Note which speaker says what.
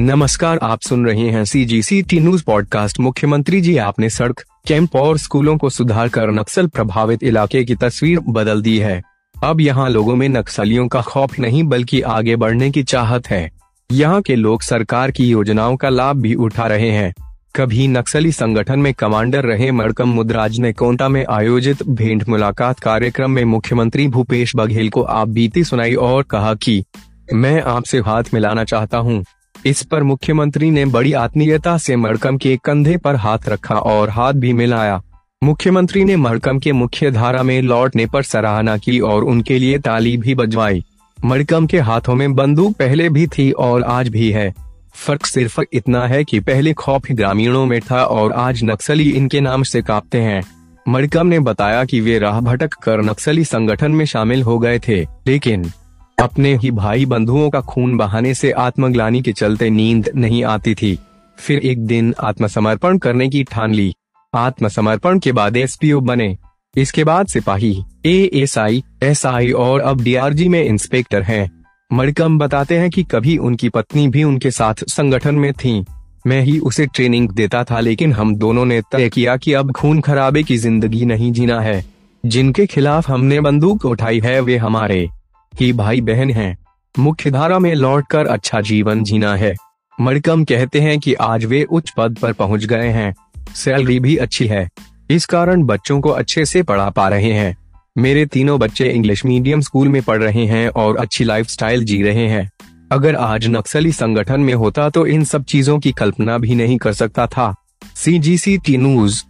Speaker 1: नमस्कार, आप सुन रहे हैं C G C T news podcast मुख्यमंत्री जी, आपने सड़क, कैंप और स्कूलों को सुधार कर नक्सल प्रभावित इलाके की तस्वीर बदल दी है। अब यहाँ लोगों में नक्सलियों का खौफ नहीं, बल्कि आगे बढ़ने की चाहत है। यहाँ के लोग सरकार की योजनाओं का लाभ भी उठा रहे हैं। कभी नक्सली संगठन में कमांडर रहे मरकम मुद्राज ने कोंटा में आयोजित भेंट मुलाकात कार्यक्रम में मुख्यमंत्री भूपेश बघेल को आप बीती सुनाई और कहा कि, मैं आपसे हाथ मिलाना चाहता हूँ। इस पर मुख्यमंत्री ने बड़ी आत्मीयता से मरकम के कंधे पर हाथ रखा और हाथ भी मिलाया। मुख्यमंत्री ने मरकम के मुख्य धारा में लौटने पर सराहना की और उनके लिए ताली भी बजवाई। मरकम के हाथों में बंदूक पहले भी थी और आज भी है। फ़र्क सिर्फ़ इतना है कि पहले खौफ ग्रामीणों में था और आज नक्सली इनके नाम से कांपते हैं। मरकम ने बताया कि वे राह भटक कर नक्सली संगठन में शामिल हो गए थे, लेकिन अपने ही भाई बंधुओं का खून बहाने से आत्मग्लानी के चलते नींद नहीं आती थी। फिर एक दिन आत्मसमर्पण करने की ठान ली। आत्मसमर्पण के बाद एसपीओ बने। इसके बाद सिपाही A S I S I और अब डीआरजी में इंस्पेक्टर हैं। मरकम बताते हैं कि कभी उनकी पत्नी भी उनके साथ संगठन में थी। मैं ही उसे ट्रेनिंग देता था लेकिन हम दोनों ने तय किया कि अब खून खराबे की ज़िंदगी नहीं जीना है। जिनके खिलाफ हमने बंदूक उठाई है वे हमारे ही भाई बहन हैं। मुख्य धारा में लौटकर अच्छा जीवन जीना है। मरकम कहते हैं कि आज वे उच्च पद पर पहुँच गए हैं। सैलरी भी अच्छी है। इस कारण बच्चों को अच्छे से पढ़ा पा रहे हैं। मेरे तीनों बच्चे इंग्लिश मीडियम स्कूल में पढ़ रहे हैं और अच्छी लाइफस्टाइल जी रहे हैं। अगर आज नक्सली संगठन में होता तो इन सब चीज़ों की कल्पना भी नहीं कर सकता था। सी जी सी टी न्यूज़